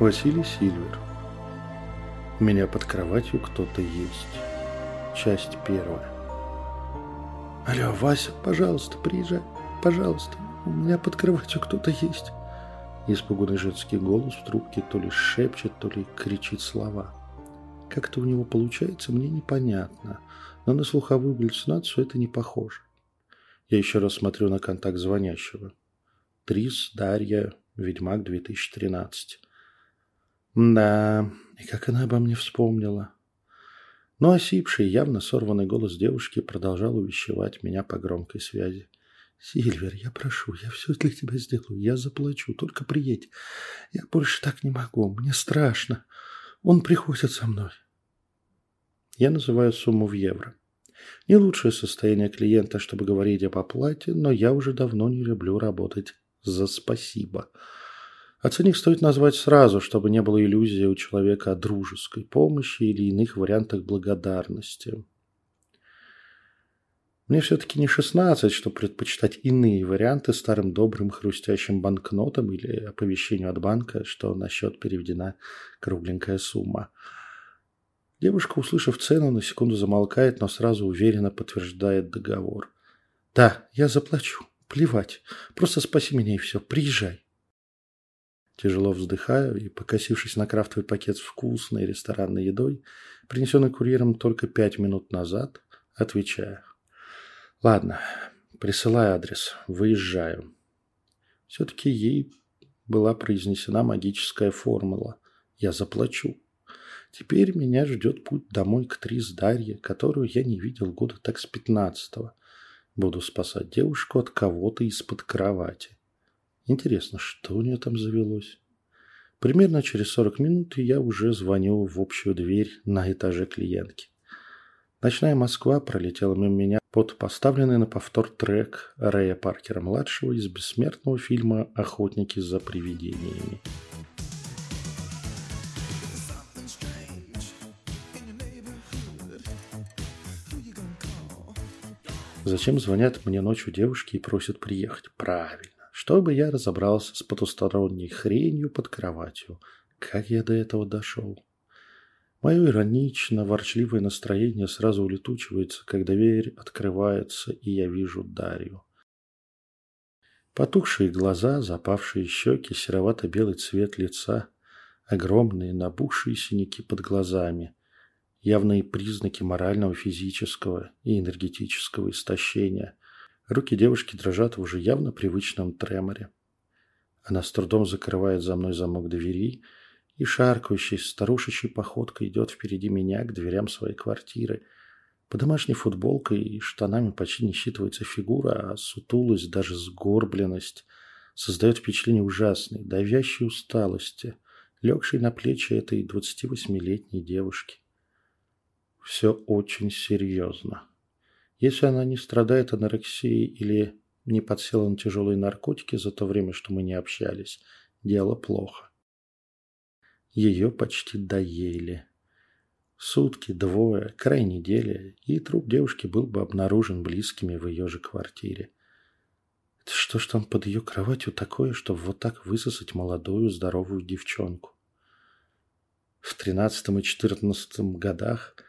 Василий Сильвер. У меня под кроватью кто-то есть. Часть первая. Алло, Вася, пожалуйста, приезжай. Пожалуйста, у меня под кроватью кто-то есть. Испуганный женский голос в трубке то ли шепчет, то ли кричит слова. Как-то у него получается, мне непонятно, но на слуховую галлюцинацию это не похоже. Я еще раз смотрю на контакт звонящего. Трис, Дарья, Ведьмак 2013. Да, и как она обо мне вспомнила. Но осипший, явно сорванный голос девушки продолжал увещевать меня по громкой связи. «Сильвер, я прошу, я все для тебя сделаю, я заплачу, только приедь. Я больше так не могу, мне страшно. Он приходит со мной». Я называю сумму в евро. Не лучшее состояние клиента, чтобы говорить об оплате, но я уже давно не люблю работать за спасибо. А ценник стоит назвать сразу, чтобы не было иллюзии у человека о дружеской помощи или иных вариантах благодарности. Мне все-таки не 16, чтобы предпочитать иные варианты старым добрым хрустящим банкнотам или оповещению от банка, что на счет переведена кругленькая сумма. Девушка, услышав цену, на секунду замолкает, но сразу уверенно подтверждает договор. «Да, я заплачу. Плевать. Просто спаси меня и все. Приезжай». Тяжело вздыхаю и, покосившись на крафтовый пакет с вкусной ресторанной едой, принесенный курьером только пять минут назад, отвечаю. Ладно, присылай адрес, выезжаю. Все-таки ей была произнесена магическая формула. Я заплачу. Теперь меня ждет путь домой к Трис Дарье, которую я не видел года так с пятнадцатого. Буду спасать девушку от кого-то из-под кровати. Интересно, что у нее там завелось? Примерно через 40 минут я уже звоню в общую дверь на этаже клиентки. Ночная Москва пролетела мимо меня под поставленный на повтор трек Рэя Паркера-младшего из бессмертного фильма «Охотники за привидениями». Зачем звонят мне ночью девушки и просят приехать? Правильно чтобы я разобрался с потусторонней хренью под кроватью. Как я до этого дошел? Мое иронично-ворчливое настроение сразу улетучивается, когда дверь открывается, и я вижу Дарью. Потухшие глаза, запавшие щеки, серовато-белый цвет лица, огромные набухшие синяки под глазами, явные признаки морального, физического и энергетического истощения – Руки девушки дрожат в уже явно привычном треморе. Она с трудом закрывает за мной замок двери и, шаркающей старушечьей походкой, идет впереди меня к дверям своей квартиры. По домашней футболкой и штанами почти не считывается фигура, а сутулость, даже сгорбленность создает впечатление ужасной, давящей усталости, легшей на плечи этой 28-летней девушки. Все очень серьезно. Если она не страдает анорексией или не подсела на тяжелые наркотики за то время, что мы не общались, дело плохо. Ее почти доели. Сутки, двое, край недели, и труп девушки был бы обнаружен близкими в ее же квартире. Это что ж там под ее кроватью такое, чтобы вот так высосать молодую здоровую девчонку? В тринадцатом и четырнадцатом годах –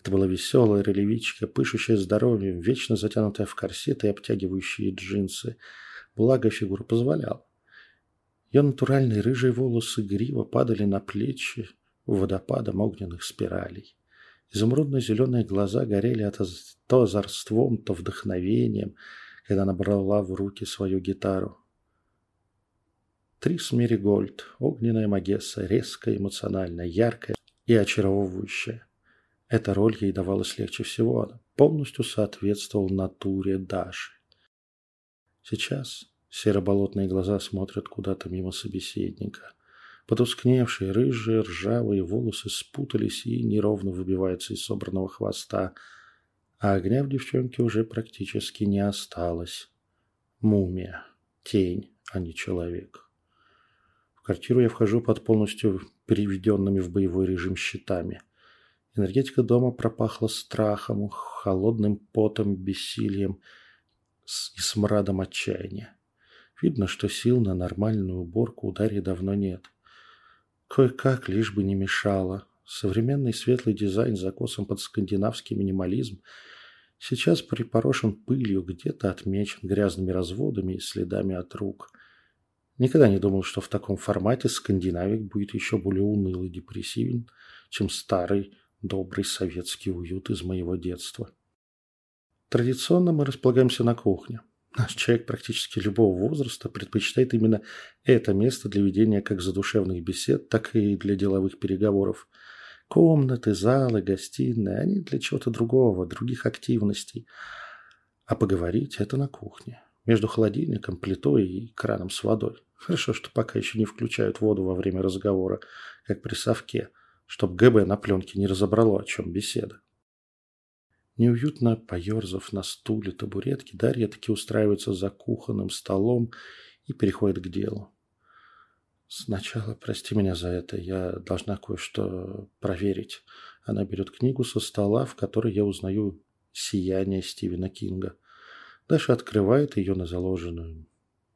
это была веселая релевичка, пышущая здоровьем, вечно затянутая в корсет и обтягивающие джинсы. Благо фигура позволяла. Ее натуральные рыжие волосы грива падали на плечи водопадом огненных спиралей. Изумрудно-зеленые глаза горели от то озорством, то вдохновением, когда она брала в руки свою гитару. Трис Меригольд, огненная Магесса, резкая, эмоциональная, яркая и очаровывающая. Эта роль ей давалась легче всего, она полностью соответствовала натуре Даши. Сейчас серо-болотные глаза смотрят куда-то мимо собеседника. Потускневшие, рыжие, ржавые волосы спутались и неровно выбиваются из собранного хвоста, а огня в девчонке уже практически не осталось. Мумия, тень, а не человек. В квартиру я вхожу под полностью переведенными в боевой режим щитами – Энергетика дома пропахла страхом, холодным потом, бессилием и смрадом отчаяния. Видно, что сил на нормальную уборку у Дарьи давно нет. Кое-как, лишь бы не мешало. Современный светлый дизайн с закосом под скандинавский минимализм сейчас припорошен пылью, где-то отмечен грязными разводами и следами от рук. Никогда не думал, что в таком формате скандинавик будет еще более уныл и депрессивен, чем старый добрый советский уют из моего детства. Традиционно мы располагаемся на кухне. Наш человек практически любого возраста предпочитает именно это место для ведения как задушевных бесед, так и для деловых переговоров. Комнаты, залы, гостиные – они для чего-то другого, других активностей. А поговорить – это на кухне. Между холодильником, плитой и краном с водой. Хорошо, что пока еще не включают воду во время разговора, как при совке, чтоб ГБ на пленке не разобрало, о чем беседа. Неуютно поерзав на стуле табуретки, Дарья таки устраивается за кухонным столом и переходит к делу. «Сначала прости меня за это, я должна кое-что проверить». Она берет книгу со стола, в которой я узнаю «Сияние» Стивена Кинга. Даша открывает ее на заложенную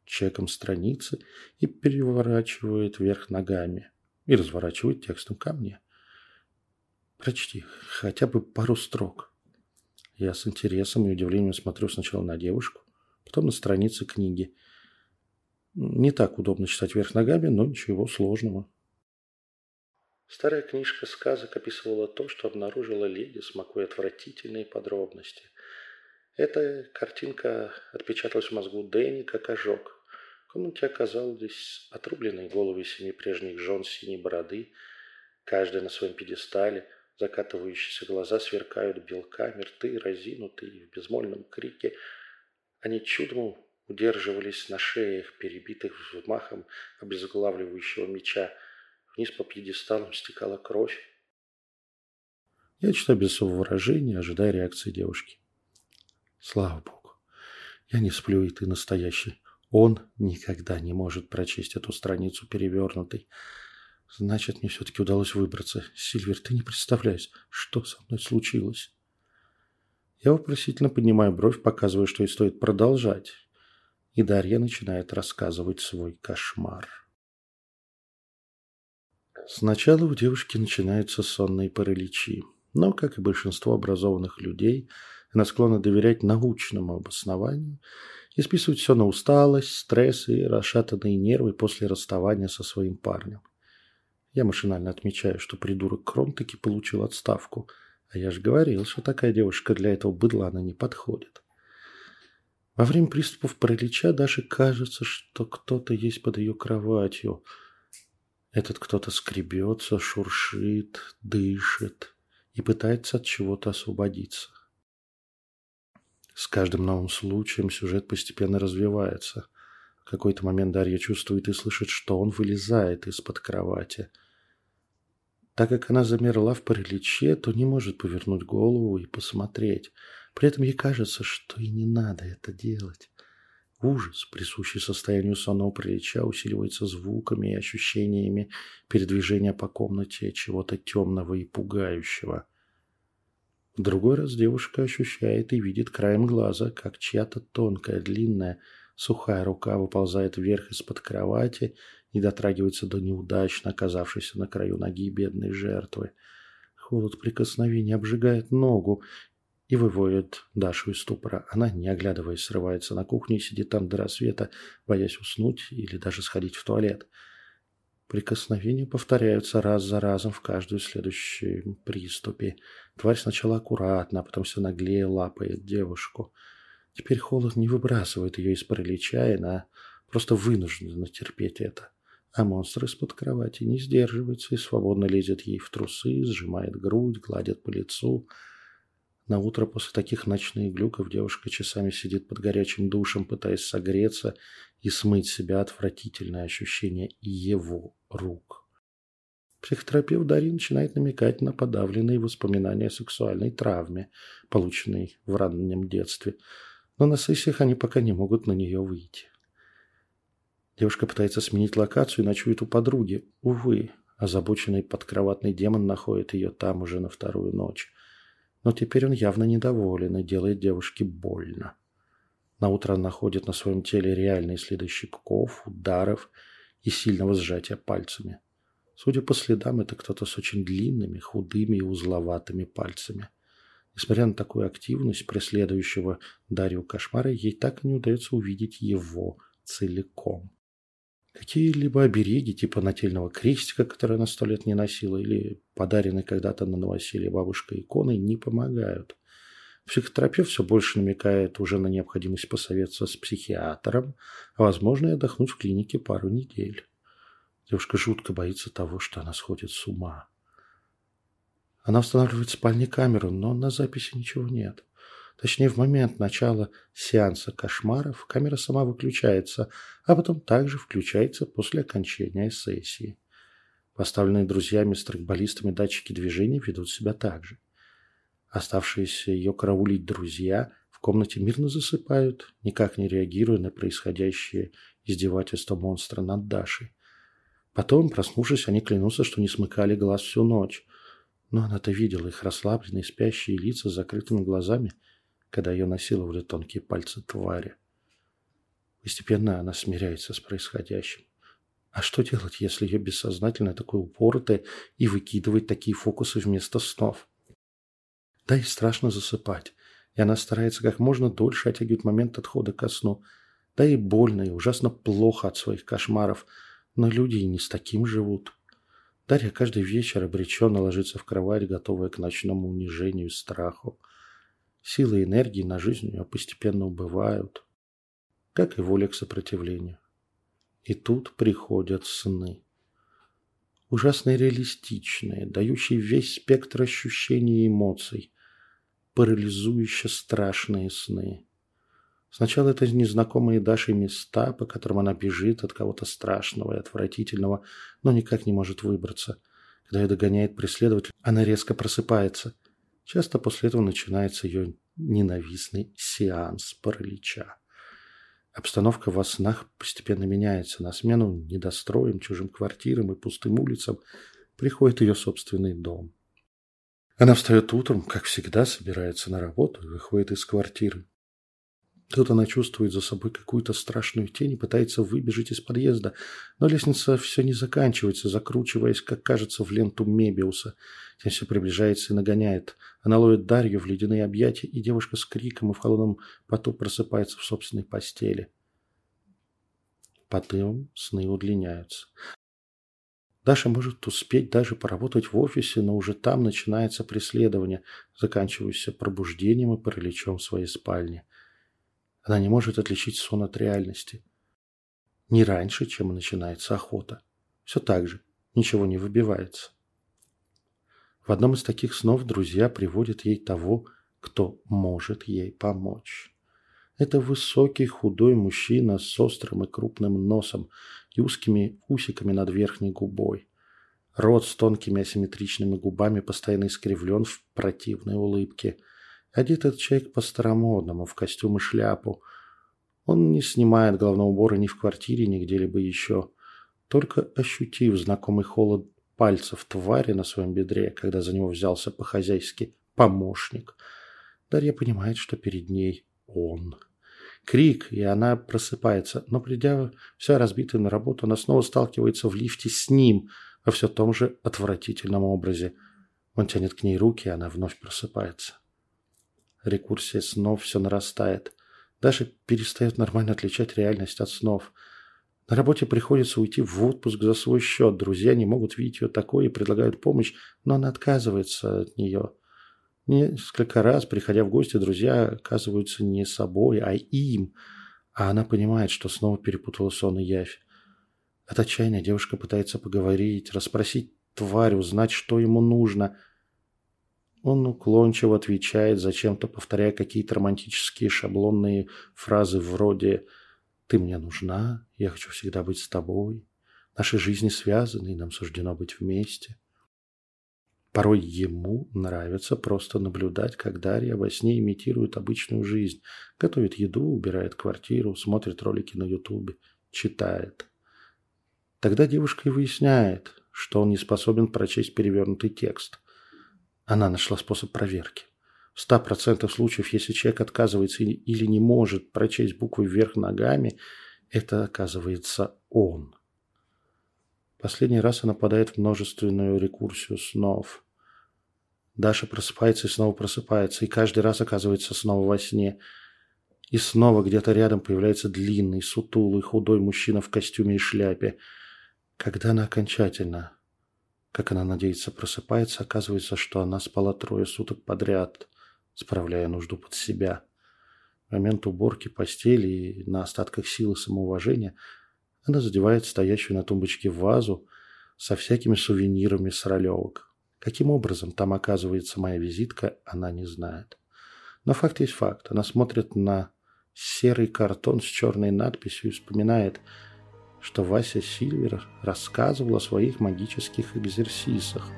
чеком страницы и переворачивает вверх ногами и разворачивает текстом ко мне. «Прочти хотя бы пару строк». Я с интересом и удивлением смотрю сначала на девушку, потом на страницы книги. Не так удобно читать вверх ногами, но ничего сложного. Старая книжка сказок описывала то, что обнаружила леди, смакуя отвратительные подробности. Эта картинка отпечаталась в мозгу Дэнни как ожог. В комнате оказались отрубленные головы семи прежних жен синей бороды, каждая на своем пьедестале – Закатывающиеся глаза сверкают белками, рты разинутые в безмольном крике. Они чудом удерживались на шеях, перебитых взмахом обезглавливающего меча. Вниз по пьедесталам стекала кровь. Я читаю без выражения, ожидая реакции девушки. Слава богу. Я не сплю, и ты настоящий. Он никогда не может прочесть эту страницу перевернутой. Значит, мне все-таки удалось выбраться. Сильвер, ты не представляешь, что со мной случилось. Я вопросительно поднимаю бровь, показывая, что и стоит продолжать. И Дарья начинает рассказывать свой кошмар. Сначала у девушки начинаются сонные параличи. Но, как и большинство образованных людей, она склонна доверять научному обоснованию и списывать все на усталость, стресс и расшатанные нервы после расставания со своим парнем. Я машинально отмечаю, что придурок Крон таки получил отставку. А я же говорил, что такая девушка для этого быдлана не подходит. Во время приступов паралича даже кажется, что кто-то есть под ее кроватью. Этот кто-то скребется, шуршит, дышит и пытается от чего-то освободиться. С каждым новым случаем сюжет постепенно развивается. В какой-то момент Дарья чувствует и слышит, что он вылезает из-под кровати – так как она замерла в параличе, то не может повернуть голову и посмотреть. При этом ей кажется, что и не надо это делать. Ужас, присущий состоянию сонного паралича, усиливается звуками и ощущениями передвижения по комнате чего-то темного и пугающего. В другой раз девушка ощущает и видит краем глаза, как чья-то тонкая, длинная, сухая рука выползает вверх из-под кровати и дотрагивается до неудачно оказавшейся на краю ноги бедной жертвы. Холод прикосновения обжигает ногу и выводит Дашу из ступора. Она, не оглядываясь, срывается на кухню и сидит там до рассвета, боясь уснуть или даже сходить в туалет. Прикосновения повторяются раз за разом в каждую следующую приступе. Тварь сначала аккуратно, а потом все наглее лапает девушку. Теперь холод не выбрасывает ее из паралича, и она просто вынуждена терпеть это. А монстр из-под кровати не сдерживается и свободно лезет ей в трусы, сжимает грудь, гладит по лицу. На утро после таких ночных глюков девушка часами сидит под горячим душем, пытаясь согреться и смыть себя отвратительное ощущение его рук. Психотерапевт Дарьи начинает намекать на подавленные воспоминания о сексуальной травме, полученной в раннем детстве, но на сессиях они пока не могут на нее выйти. Девушка пытается сменить локацию и ночует у подруги. Увы, озабоченный подкроватный демон находит ее там уже на вторую ночь. Но теперь он явно недоволен и делает девушке больно. На утро находит на своем теле реальные следы щипков, ударов и сильного сжатия пальцами. Судя по следам, это кто-то с очень длинными, худыми и узловатыми пальцами. Несмотря на такую активность преследующего Дарью кошмара, ей так и не удается увидеть его целиком. Какие-либо обереги типа нательного крестика, который она сто лет не носила, или подаренной когда-то на новоселье бабушкой иконой, не помогают. Психотерапевт все больше намекает уже на необходимость посоветоваться с психиатром, а возможно и отдохнуть в клинике пару недель. Девушка жутко боится того, что она сходит с ума. Она устанавливает в спальне камеру, но на записи ничего нет. Точнее, в момент начала сеанса кошмаров камера сама выключается, а потом также включается после окончания сессии. Поставленные друзьями-страйкболистами датчики движения ведут себя так же. Оставшиеся ее караулить друзья в комнате мирно засыпают, никак не реагируя на происходящее издевательство монстра над Дашей. Потом, проснувшись, они клянутся, что не смыкали глаз всю ночь. Но она-то видела их расслабленные, спящие лица с закрытыми глазами, когда ее насиловали тонкие пальцы твари. Постепенно она смиряется с происходящим. А что делать, если ее бессознательно такое упоротое и выкидывает такие фокусы вместо снов? Да и страшно засыпать. И она старается как можно дольше оттягивать момент отхода ко сну. Да и больно, и ужасно плохо от своих кошмаров. Но люди и не с таким живут. Дарья каждый вечер обреченно ложится в кровать, готовая к ночному унижению и страху. Силы и энергии на жизнь у нее постепенно убывают, как и воля к сопротивлению. И тут приходят сны ужасно реалистичные, дающие весь спектр ощущений и эмоций парализующе страшные сны. Сначала это незнакомые Даши места, по которым она бежит от кого-то страшного и отвратительного, но никак не может выбраться. Когда ее догоняет преследователь, она резко просыпается. Часто после этого начинается ее ненавистный сеанс паралича. Обстановка во снах постепенно меняется. На смену недостроем, чужим квартирам и пустым улицам приходит ее собственный дом. Она встает утром, как всегда, собирается на работу и выходит из квартиры. Тут она чувствует за собой какую-то страшную тень и пытается выбежать из подъезда, но лестница все не заканчивается, закручиваясь, как кажется, в ленту Мебиуса. Тем все приближается и нагоняет. Она ловит Дарью в ледяные объятия, и девушка с криком и в холодном поту просыпается в собственной постели. Потом сны удлиняются. Даша может успеть даже поработать в офисе, но уже там начинается преследование, заканчивающееся пробуждением и параличом своей спальне. Она не может отличить сон от реальности. Не раньше, чем начинается охота. Все так же, ничего не выбивается. В одном из таких снов друзья приводят ей того, кто может ей помочь. Это высокий худой мужчина с острым и крупным носом и узкими усиками над верхней губой. Рот с тонкими асимметричными губами постоянно искривлен в противной улыбке. Одет этот человек по-старомодному, в костюм и шляпу. Он не снимает головного убора ни в квартире, ни где-либо еще. Только ощутив знакомый холод пальцев твари на своем бедре, когда за него взялся по-хозяйски помощник, Дарья понимает, что перед ней он. Крик, и она просыпается, но придя вся разбитая на работу, она снова сталкивается в лифте с ним во все том же отвратительном образе. Он тянет к ней руки, и она вновь просыпается. Рекурсия снов все нарастает. Даша перестает нормально отличать реальность от снов. На работе приходится уйти в отпуск за свой счет. Друзья не могут видеть ее такой и предлагают помощь, но она отказывается от нее. Несколько раз, приходя в гости, друзья оказываются не собой, а им, а она понимает, что снова перепутала сон и явь. От отчаяния девушка пытается поговорить, расспросить тварь, узнать, что ему нужно. Он уклончиво отвечает, зачем-то повторяя какие-то романтические шаблонные фразы вроде «Ты мне нужна, я хочу всегда быть с тобой, наши жизни связаны, и нам суждено быть вместе». Порой ему нравится просто наблюдать, как Дарья во сне имитирует обычную жизнь. Готовит еду, убирает квартиру, смотрит ролики на ютубе, читает. Тогда девушка и выясняет, что он не способен прочесть перевернутый текст. Она нашла способ проверки. В 100% случаев, если человек отказывается или не может прочесть буквы вверх ногами, это оказывается он. Последний раз она падает в множественную рекурсию снов. Даша просыпается и снова просыпается, и каждый раз оказывается снова во сне. И снова где-то рядом появляется длинный, сутулый, худой мужчина в костюме и шляпе. Когда она окончательно, как она надеется, просыпается, оказывается, что она спала трое суток подряд, справляя нужду под себя. В момент уборки постели и на остатках силы самоуважения она задевает стоящую на тумбочке вазу со всякими сувенирами с ролевок. Каким образом там оказывается моя визитка, она не знает. Но факт есть факт. Она смотрит на серый картон с черной надписью и вспоминает, что Вася Сильвер рассказывал о своих магических экзерсисах.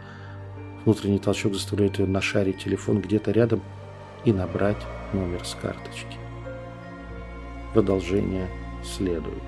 Внутренний толчок заставляет ее нашарить телефон где-то рядом и набрать номер с карточки. Продолжение следует.